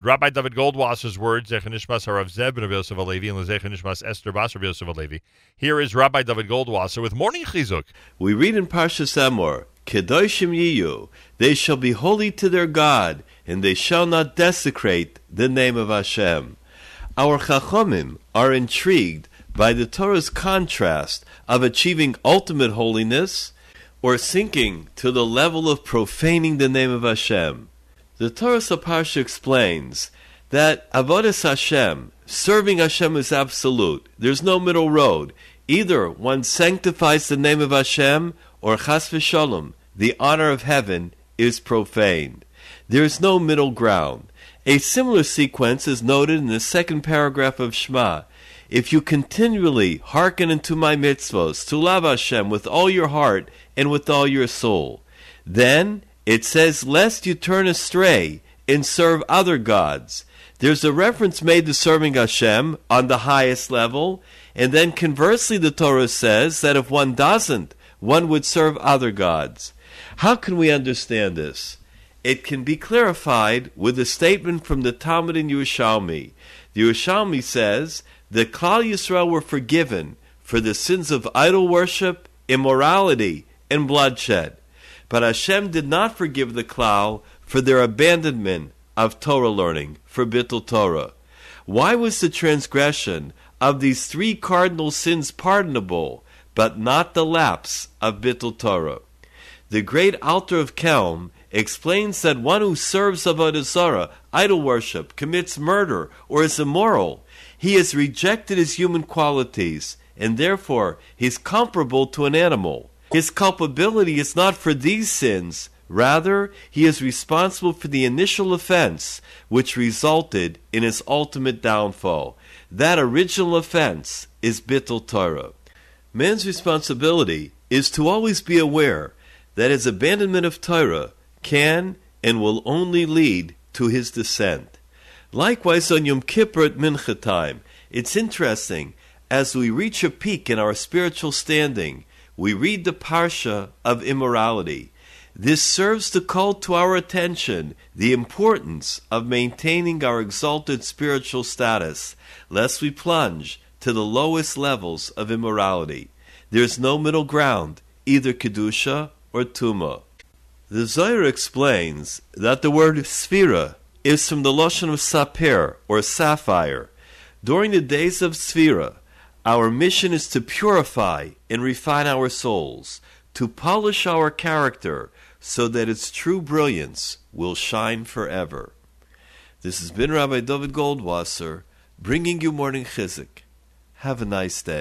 Rabbi David Goldwasser's words, Zechanishmas Harav Zeb ben Yosef Alevi and Zechanishmas Esther Bas Rabbi Yosef Alevi. Here is Rabbi David Goldwasser with Morning Chizuk. We read in Parshas Emor, Kedoshim Yiyu, they shall be holy to their God, and they shall not desecrate the name of Hashem. Our Chachomim are intrigued by the Torah's contrast of achieving ultimate holiness or sinking to the level of profaning the name of Hashem. The Torah Saparsha explains that Avodas Hashem, serving Hashem is absolute. There's no middle road. Either one sanctifies the name of Hashem, or Chas v'shalom, the honor of heaven, is profaned. There is no middle ground. A similar sequence is noted in the second paragraph of Shema. If you continually hearken unto my mitzvos, to love Hashem with all your heart and with all your soul, then it says, Lest you turn astray and serve other gods. There's a reference made to serving Hashem on the highest level, and then conversely, the Torah says that if one doesn't, one would serve other gods. How can we understand this? It can be clarified with a statement from the Talmud in Yerushalmi. The Yerushalmi says that Klal Yisrael were forgiven for the sins of idol worship, immorality, and bloodshed. But Hashem did not forgive the Klal for their abandonment of Torah learning, for Bittul Torah. Why was the transgression of these three cardinal sins pardonable, but not the lapse of Bittul Torah? The great Alter of Kelm explains that one who serves Avodah Zarah, idol worship, commits murder, or is immoral, he has rejected his human qualities, and therefore he is comparable to an animal. His culpability is not for these sins, rather, he is responsible for the initial offense which resulted in his ultimate downfall. That original offense is Bittul Torah. Man's responsibility is to always be aware that his abandonment of Torah can and will only lead to his descent. Likewise, on Yom Kippur at Mincha time, it's interesting as we reach a peak in our spiritual standing we read the Parsha of immorality. This serves to call to our attention the importance of maintaining our exalted spiritual status, lest we plunge to the lowest levels of immorality. There is no middle ground, either Kedusha or Tuma. The Zohar explains that the word Sphira is from the Lashon of Sapir, or sapphire. During the days of Sphira, our mission is to purify and refine our souls, to polish our character so that its true brilliance will shine forever. This has been Rabbi David Goldwasser bringing you morning chizuk. Have a nice day.